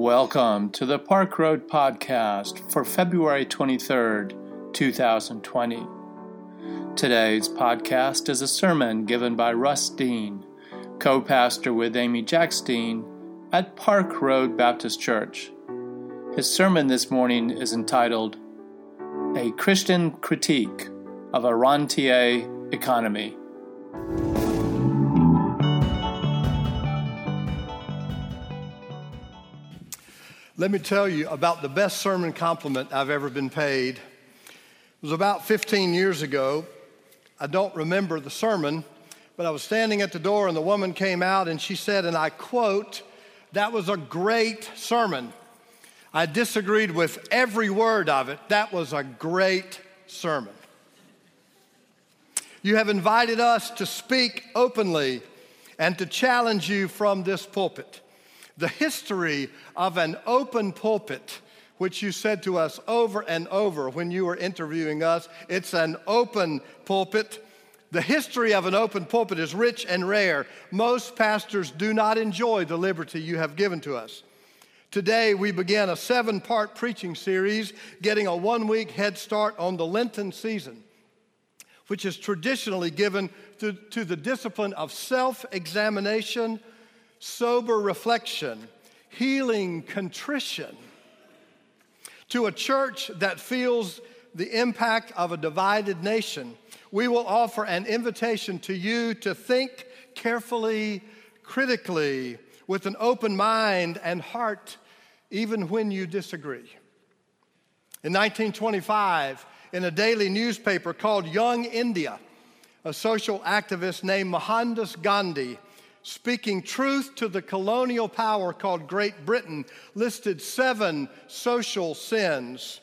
Welcome to the Park Road Podcast for February 23rd, 2020. Today's podcast is a sermon given by Russ Dean, co pastor with Amy Jacks Dean at Park Road Baptist Church. His sermon this morning is entitled A Christian Critique of a Rentier Economy. Let me tell you about the best sermon compliment I've ever been paid. It was about 15 years ago. I don't remember the sermon, but I was standing at the door and the woman came out and she said, and I quote, That was a great sermon. I disagreed with every word of it. That was a great sermon. You have invited us to speak openly and to challenge you from this pulpit the history of an open pulpit, which you said to us over and over when you were interviewing us. It's an open pulpit. The history of an open pulpit is rich and rare. Most pastors do not enjoy the liberty you have given to us. Today, we begin a seven part preaching series, getting a one week head start on the Lenten season, which is traditionally given to, to the discipline of self examination sober reflection, healing contrition. To a church that feels the impact of a divided nation, we will offer an invitation to you to think carefully, critically, with an open mind and heart, even when you disagree. In 1925, in a daily newspaper called Young India, a social activist named Mohandas Gandhi speaking truth to the colonial power called Great Britain, listed seven social sins.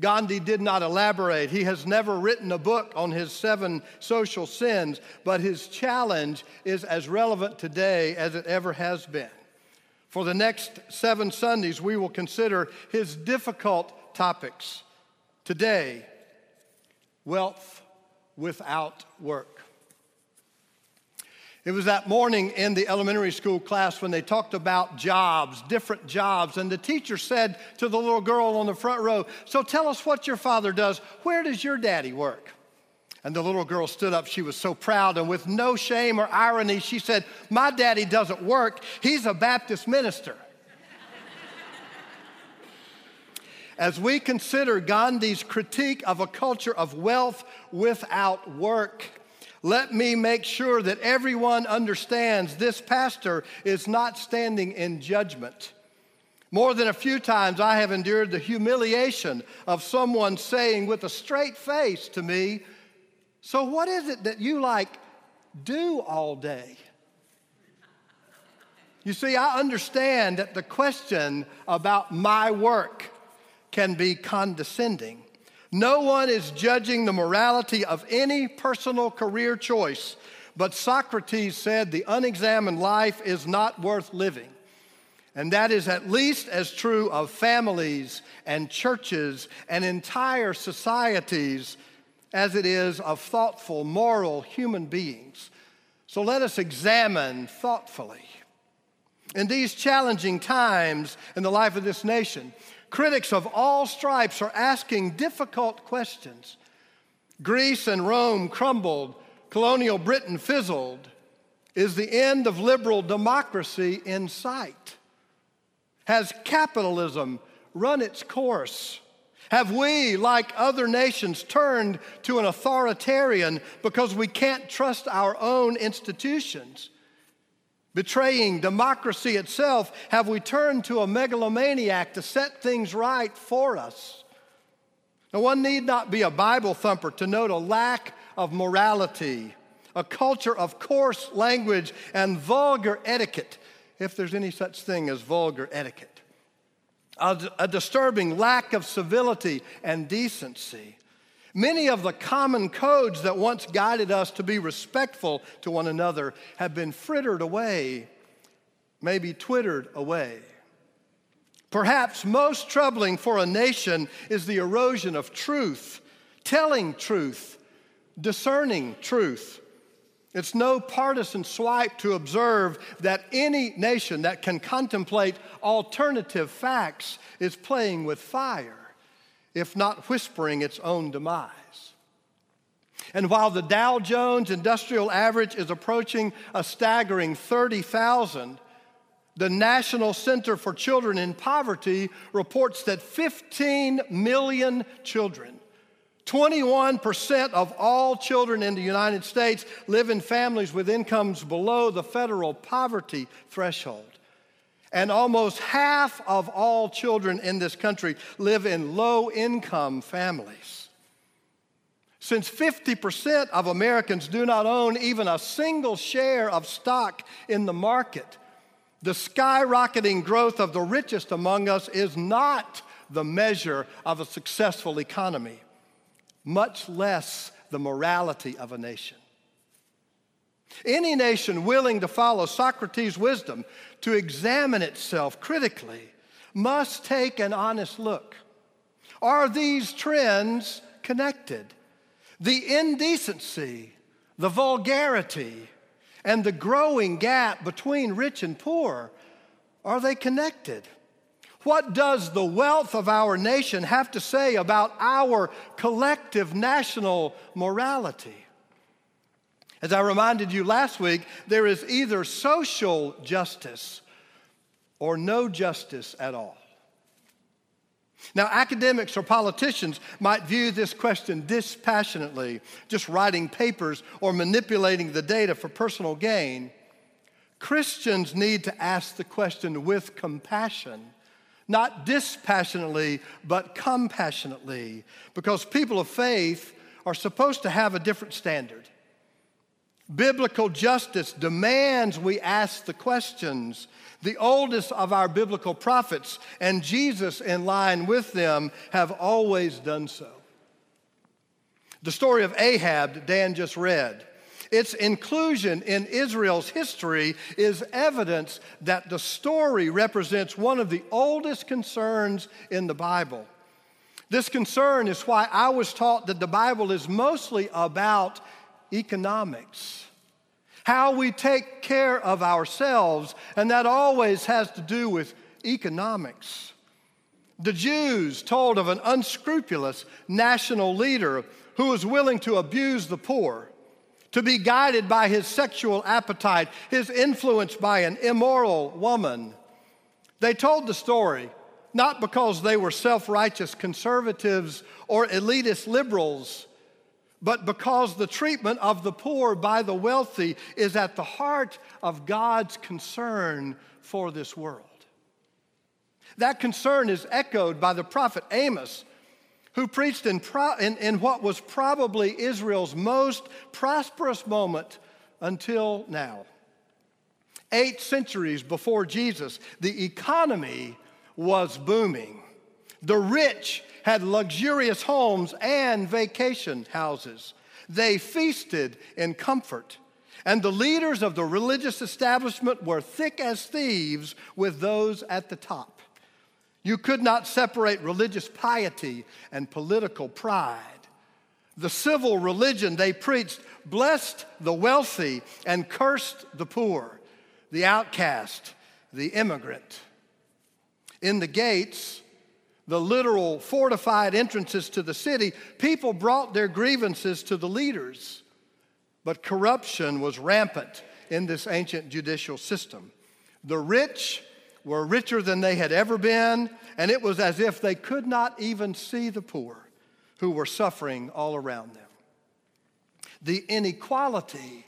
Gandhi did not elaborate. He has never written a book on his seven social sins, but his challenge is as relevant today as it ever has been. For the next seven Sundays, we will consider his difficult topics. Today, wealth without work. It was that morning in the elementary school class when they talked about jobs, different jobs, and the teacher said to the little girl on the front row, So tell us what your father does. Where does your daddy work? And the little girl stood up. She was so proud, and with no shame or irony, she said, My daddy doesn't work, he's a Baptist minister. As we consider Gandhi's critique of a culture of wealth without work, let me make sure that everyone understands this pastor is not standing in judgment. More than a few times, I have endured the humiliation of someone saying with a straight face to me, So, what is it that you like do all day? You see, I understand that the question about my work can be condescending. No one is judging the morality of any personal career choice, but Socrates said the unexamined life is not worth living. And that is at least as true of families and churches and entire societies as it is of thoughtful, moral human beings. So let us examine thoughtfully. In these challenging times in the life of this nation, Critics of all stripes are asking difficult questions. Greece and Rome crumbled, colonial Britain fizzled. Is the end of liberal democracy in sight? Has capitalism run its course? Have we, like other nations, turned to an authoritarian because we can't trust our own institutions? Betraying democracy itself, have we turned to a megalomaniac to set things right for us? Now, one need not be a Bible thumper to note a lack of morality, a culture of coarse language, and vulgar etiquette, if there's any such thing as vulgar etiquette. A, a disturbing lack of civility and decency. Many of the common codes that once guided us to be respectful to one another have been frittered away, maybe twittered away. Perhaps most troubling for a nation is the erosion of truth, telling truth, discerning truth. It's no partisan swipe to observe that any nation that can contemplate alternative facts is playing with fire, if not whispering its own demise. And while the Dow Jones Industrial Average is approaching a staggering 30,000, the National Center for Children in Poverty reports that 15 million children 21% of all children in the United States live in families with incomes below the federal poverty threshold. And almost half of all children in this country live in low income families. Since 50% of Americans do not own even a single share of stock in the market, the skyrocketing growth of the richest among us is not the measure of a successful economy much less the morality of a nation. Any nation willing to follow Socrates' wisdom to examine itself critically must take an honest look. Are these trends connected? The indecency, the vulgarity, and the growing gap between rich and poor, are they connected? What does the wealth of our nation have to say about our collective national morality? As I reminded you last week, there is either social justice or no justice at all. Now, academics or politicians might view this question dispassionately, just writing papers or manipulating the data for personal gain. Christians need to ask the question with compassion not dispassionately, but compassionately, because people of faith are supposed to have a different standard. Biblical justice demands we ask the questions. The oldest of our biblical prophets and Jesus, in line with them, have always done so. The story of Ahab Dan just read its inclusion in Israel's history is evidence that the story represents one of the oldest concerns in the Bible. This concern is why I was taught that the Bible is mostly about economics, how we take care of ourselves, and that always has to do with economics. The Jews told of an unscrupulous national leader who was willing to abuse the poor to be guided by his sexual appetite, his influence by an immoral woman. They told the story not because they were self righteous conservatives or elitist liberals, but because the treatment of the poor by the wealthy is at the heart of God's concern for this world. That concern is echoed by the prophet Amos who preached in, pro- in, in what was probably Israel's most prosperous moment until now. Eight centuries before Jesus, the economy was booming. The rich had luxurious homes and vacation houses. They feasted in comfort. And the leaders of the religious establishment were thick as thieves with those at the top. You could not separate religious piety and political pride. The civil religion they preached blessed the wealthy and cursed the poor, the outcast, the immigrant. In the gates, the literal fortified entrances to the city, people brought their grievances to the leaders. But corruption was rampant in this ancient judicial system. The rich were richer than they had ever been, and it was as if they could not even see the poor who were suffering all around them. The inequality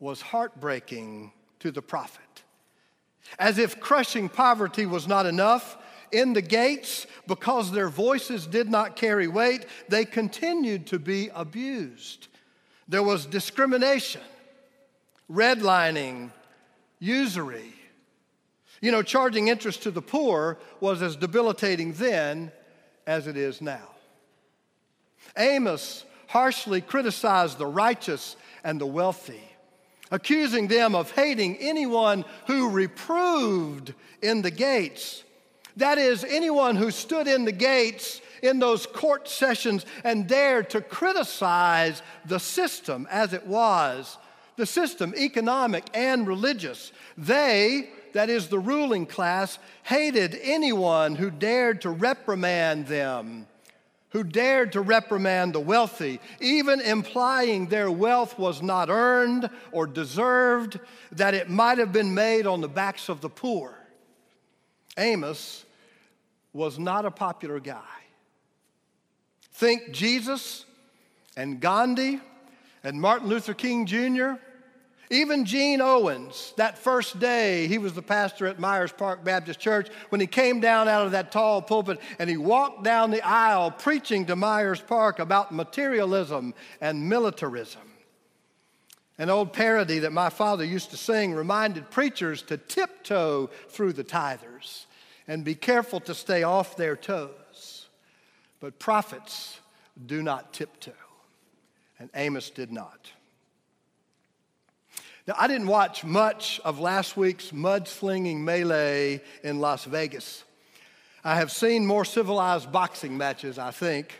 was heartbreaking to the prophet. As if crushing poverty was not enough, in the gates, because their voices did not carry weight, they continued to be abused. There was discrimination, redlining, usury, you know, charging interest to the poor was as debilitating then as it is now. Amos harshly criticized the righteous and the wealthy, accusing them of hating anyone who reproved in the gates. That is, anyone who stood in the gates in those court sessions and dared to criticize the system as it was the system, economic and religious. They, that is the ruling class, hated anyone who dared to reprimand them, who dared to reprimand the wealthy, even implying their wealth was not earned or deserved, that it might have been made on the backs of the poor. Amos was not a popular guy. Think Jesus and Gandhi and Martin Luther King Jr., even Gene Owens, that first day he was the pastor at Myers Park Baptist Church, when he came down out of that tall pulpit and he walked down the aisle preaching to Myers Park about materialism and militarism. An old parody that my father used to sing reminded preachers to tiptoe through the tithers and be careful to stay off their toes. But prophets do not tiptoe, and Amos did not. Now, I didn't watch much of last week's mudslinging melee in Las Vegas. I have seen more civilized boxing matches, I think.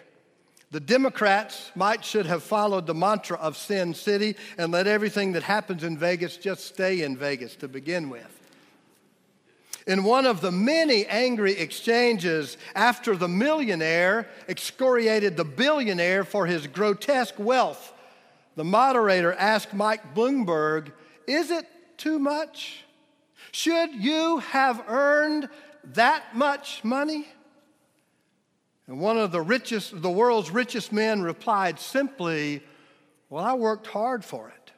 The Democrats might should have followed the mantra of Sin City and let everything that happens in Vegas just stay in Vegas to begin with. In one of the many angry exchanges after the millionaire excoriated the billionaire for his grotesque wealth, the moderator asked Mike Bloomberg, Is it too much? Should you have earned that much money? And one of the richest, the world's richest men replied simply, Well, I worked hard for it.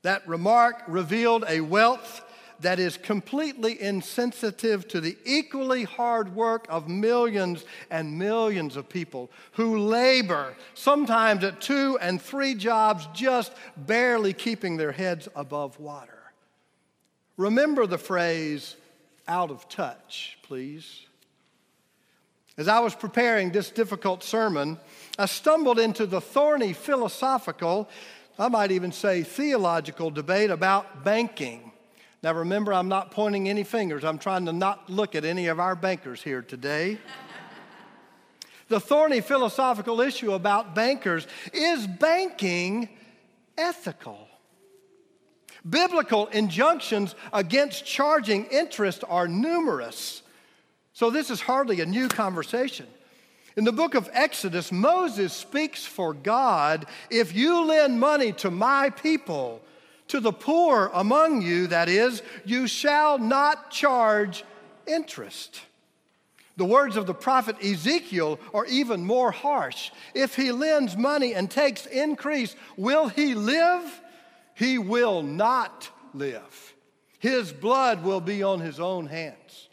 That remark revealed a wealth that is completely insensitive to the equally hard work of millions and millions of people who labor, sometimes at two and three jobs, just barely keeping their heads above water. Remember the phrase, out of touch, please. As I was preparing this difficult sermon, I stumbled into the thorny philosophical, I might even say theological debate about banking. Now, remember, I'm not pointing any fingers. I'm trying to not look at any of our bankers here today. the thorny philosophical issue about bankers is banking ethical? Biblical injunctions against charging interest are numerous. So, this is hardly a new conversation. In the book of Exodus, Moses speaks for God if you lend money to my people, to the poor among you, that is, you shall not charge interest. The words of the prophet Ezekiel are even more harsh. If he lends money and takes increase, will he live? He will not live. His blood will be on his own hands.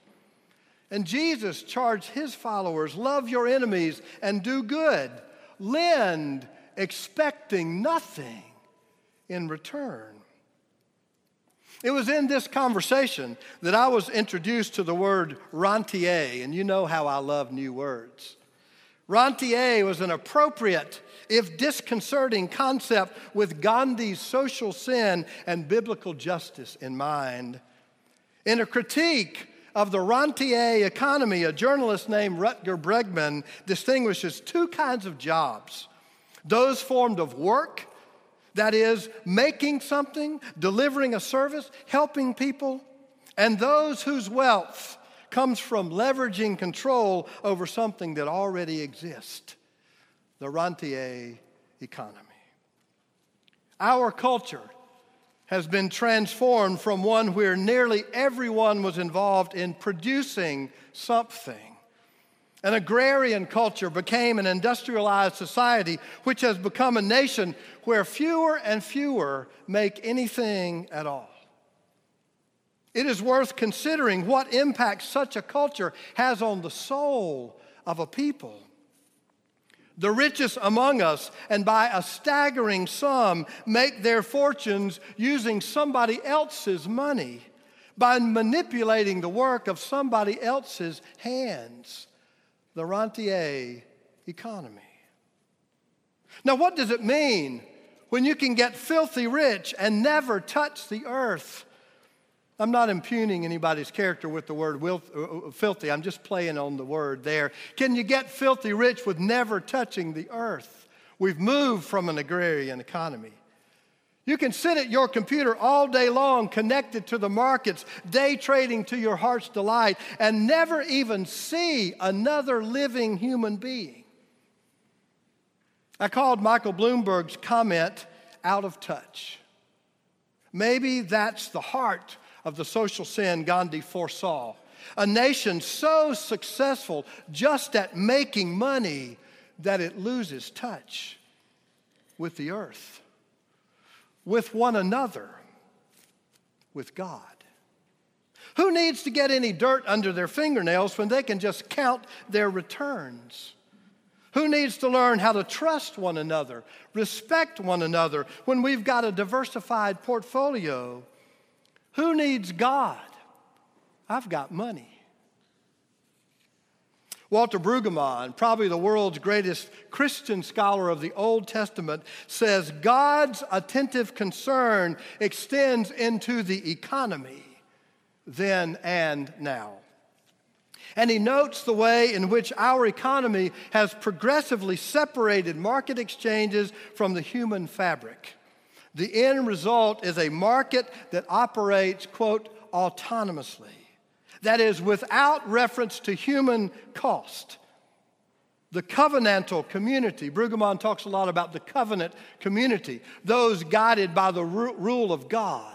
And Jesus charged his followers love your enemies and do good, lend, expecting nothing in return. It was in this conversation that I was introduced to the word rentier, and you know how I love new words. Rentier was an appropriate, if disconcerting, concept with Gandhi's social sin and biblical justice in mind. In a critique of the rentier economy, a journalist named Rutger Bregman distinguishes two kinds of jobs those formed of work that is, making something, delivering a service, helping people, and those whose wealth comes from leveraging control over something that already exists the rentier economy. Our culture has been transformed from one where nearly everyone was involved in producing something an agrarian culture became an industrialized society, which has become a nation where fewer and fewer make anything at all. It is worth considering what impact such a culture has on the soul of a people. The richest among us, and by a staggering sum, make their fortunes using somebody else's money, by manipulating the work of somebody else's hands the rentier economy. Now, what does it mean when you can get filthy rich and never touch the earth? I'm not impugning anybody's character with the word uh, uh, filthy. I'm just playing on the word there. Can you get filthy rich with never touching the earth? We've moved from an agrarian economy You can sit at your computer all day long, connected to the markets, day trading to your heart's delight, and never even see another living human being. I called Michael Bloomberg's comment out of touch. Maybe that's the heart of the social sin Gandhi foresaw. A nation so successful just at making money that it loses touch with the earth with one another, with God. Who needs to get any dirt under their fingernails when they can just count their returns? Who needs to learn how to trust one another, respect one another when we've got a diversified portfolio? Who needs God? I've got money. Walter Brueggemann, probably the world's greatest Christian scholar of the Old Testament, says God's attentive concern extends into the economy then and now. And he notes the way in which our economy has progressively separated market exchanges from the human fabric. The end result is a market that operates, quote, autonomously that is, without reference to human cost. The covenantal community, Brueggemann talks a lot about the covenant community, those guided by the rule of God.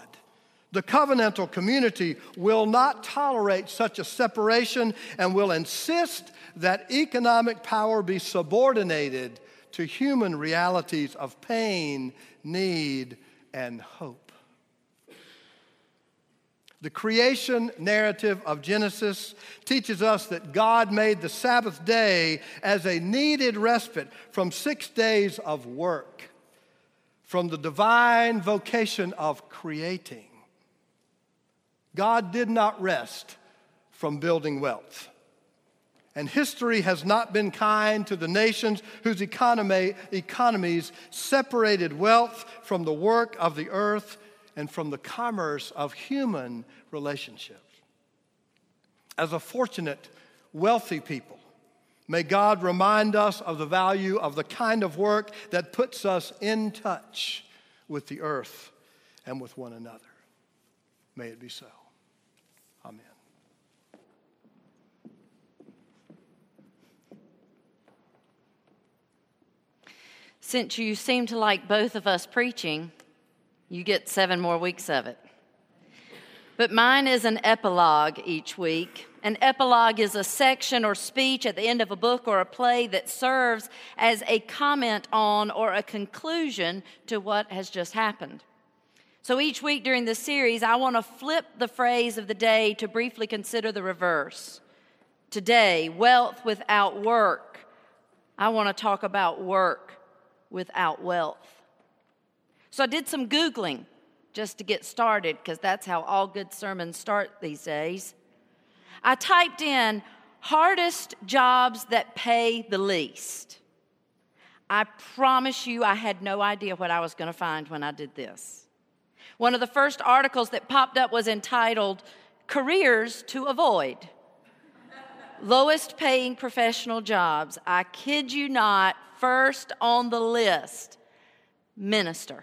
The covenantal community will not tolerate such a separation and will insist that economic power be subordinated to human realities of pain, need, and hope. The creation narrative of Genesis teaches us that God made the Sabbath day as a needed respite from six days of work, from the divine vocation of creating. God did not rest from building wealth. And history has not been kind to the nations whose economy, economies separated wealth from the work of the earth and from the commerce of human relationships. As a fortunate, wealthy people, may God remind us of the value of the kind of work that puts us in touch with the earth and with one another. May it be so. Amen. Since you seem to like both of us preaching, you get seven more weeks of it. But mine is an epilogue each week. An epilogue is a section or speech at the end of a book or a play that serves as a comment on or a conclusion to what has just happened. So each week during this series, I want to flip the phrase of the day to briefly consider the reverse. Today, wealth without work. I want to talk about work without wealth. So I did some Googling just to get started because that's how all good sermons start these days. I typed in hardest jobs that pay the least. I promise you, I had no idea what I was going to find when I did this. One of the first articles that popped up was entitled Careers to Avoid. Lowest paying professional jobs. I kid you not, first on the list minister.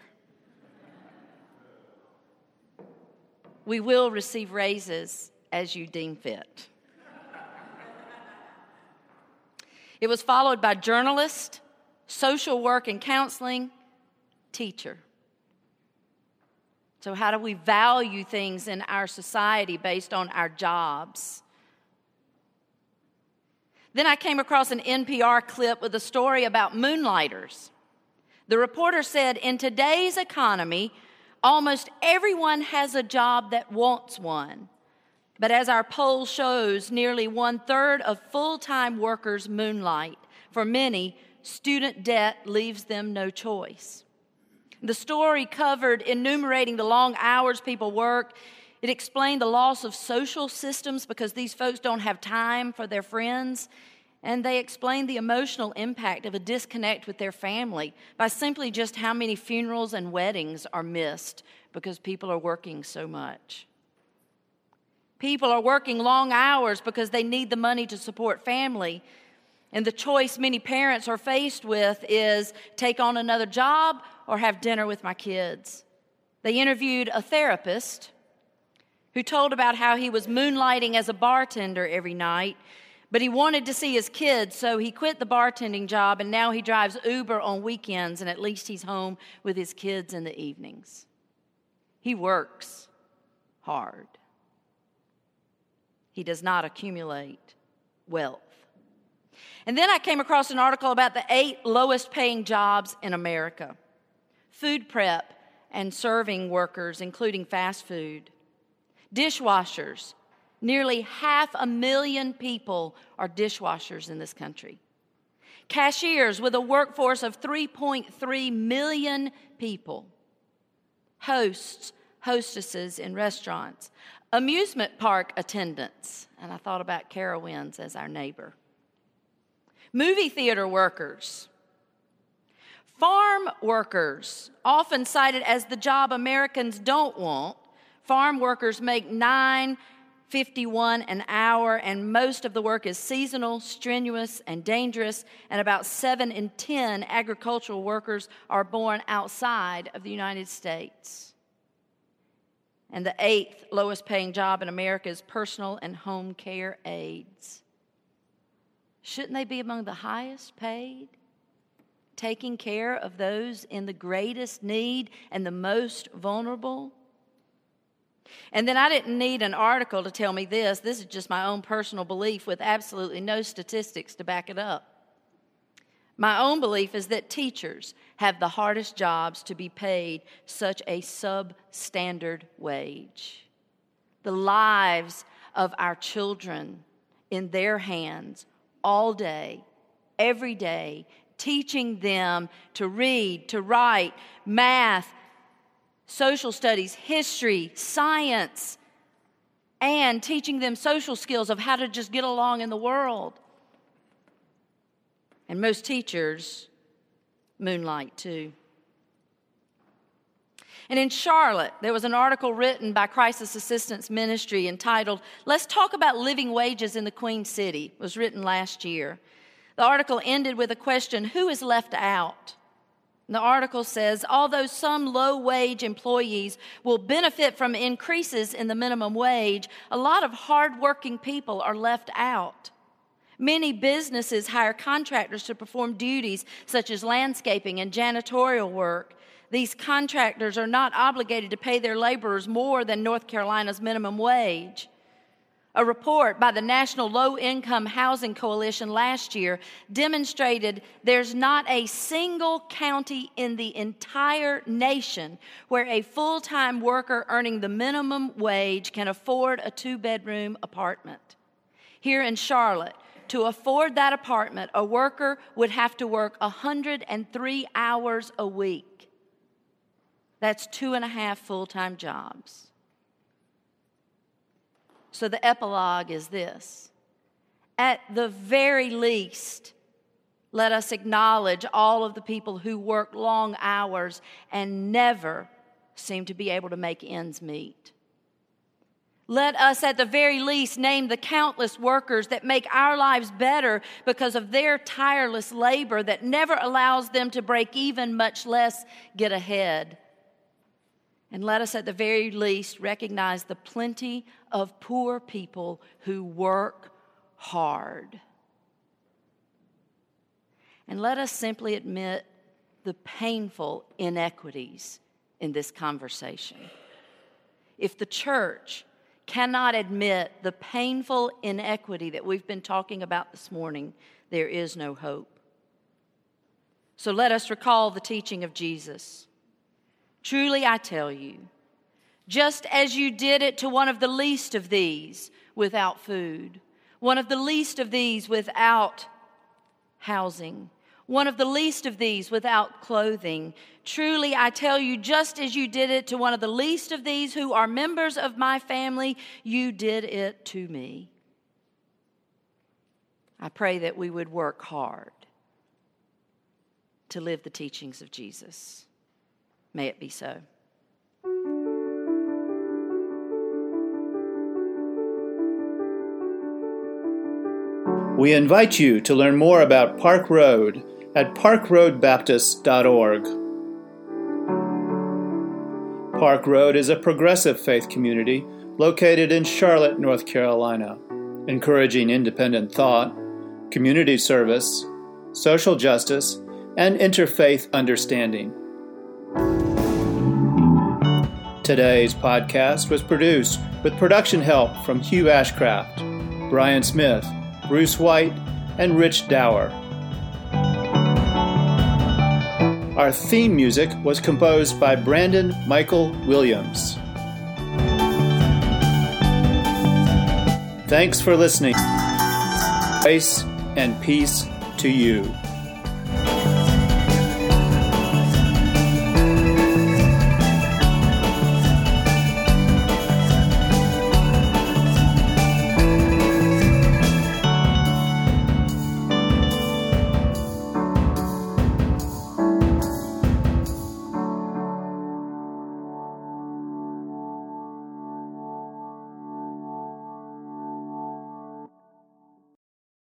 We will receive raises as you deem fit. It was followed by journalist, social work and counseling, teacher. So, how do we value things in our society based on our jobs? Then I came across an NPR clip with a story about moonlighters. The reporter said, In today's economy, Almost everyone has a job that wants one. But as our poll shows, nearly one third of full time workers moonlight. For many, student debt leaves them no choice. The story covered enumerating the long hours people work. It explained the loss of social systems because these folks don't have time for their friends. And they explained the emotional impact of a disconnect with their family by simply just how many funerals and weddings are missed because people are working so much. People are working long hours because they need the money to support family. And the choice many parents are faced with is take on another job or have dinner with my kids. They interviewed a therapist who told about how he was moonlighting as a bartender every night, but he wanted to see his kids, so he quit the bartending job and now he drives Uber on weekends and at least he's home with his kids in the evenings. He works hard. He does not accumulate wealth. And then I came across an article about the eight lowest paying jobs in America food prep and serving workers, including fast food, dishwashers. Nearly half a million people are dishwashers in this country. Cashiers with a workforce of 3.3 million people. Hosts, hostesses in restaurants. Amusement park attendants. And I thought about Carowinds as our neighbor. Movie theater workers. Farm workers, often cited as the job Americans don't want, farm workers make nine 51 an hour, and most of the work is seasonal, strenuous, and dangerous. And about 7 in 10 agricultural workers are born outside of the United States. And the eighth lowest paying job in America is personal and home care aides. Shouldn't they be among the highest paid? taking care of those in the greatest need and the most vulnerable? And then I didn't need an article to tell me this. This is just my own personal belief with absolutely no statistics to back it up. My own belief is that teachers have the hardest jobs to be paid such a substandard wage. The lives of our children in their hands all day, every day, teaching them to read, to write, math, social studies, history, science, and teaching them social skills of how to just get along in the world. And most teachers moonlight too. And in Charlotte, there was an article written by Crisis Assistance Ministry entitled, Let's Talk About Living Wages in the Queen City. It was written last year. The article ended with a question Who is left out? The article says although some low wage employees will benefit from increases in the minimum wage, a lot of hardworking people are left out. Many businesses hire contractors to perform duties such as landscaping and janitorial work. These contractors are not obligated to pay their laborers more than North Carolina's minimum wage. A report by the National Low Income Housing Coalition last year demonstrated there's not a single county in the entire nation where a full time worker earning the minimum wage can afford a two bedroom apartment. Here in Charlotte, to afford that apartment, a worker would have to work 103 hours a week. That's two and a half full time jobs. So the epilogue is this At the very least, let us acknowledge all of the people who work long hours and never seem to be able to make ends meet. Let us, at the very least, name the countless workers that make our lives better because of their tireless labor that never allows them to break even, much less get ahead. And let us, at the very least, recognize the plenty of poor people who work hard. And let us simply admit the painful inequities in this conversation. If the church cannot admit the painful inequity that we've been talking about this morning, there is no hope. So let us recall the teaching of Jesus. Truly, I tell you, just as you did it to one of the least of these without food, one of the least of these without housing, one of the least of these without clothing. Truly, I tell you, just as you did it to one of the least of these who are members of my family, you did it to me. I pray that we would work hard to live the teachings of Jesus. May it be so. We invite you to learn more about Park Road at parkroadbaptist.org. Park Road is a progressive faith community located in Charlotte, North Carolina, encouraging independent thought, community service, social justice, and interfaith understanding. Today's podcast was produced with production help from Hugh Ashcraft, Brian Smith, Bruce White, and Rich Dower. Our theme music was composed by Brandon Michael Williams. Thanks for listening. Grace and peace to you.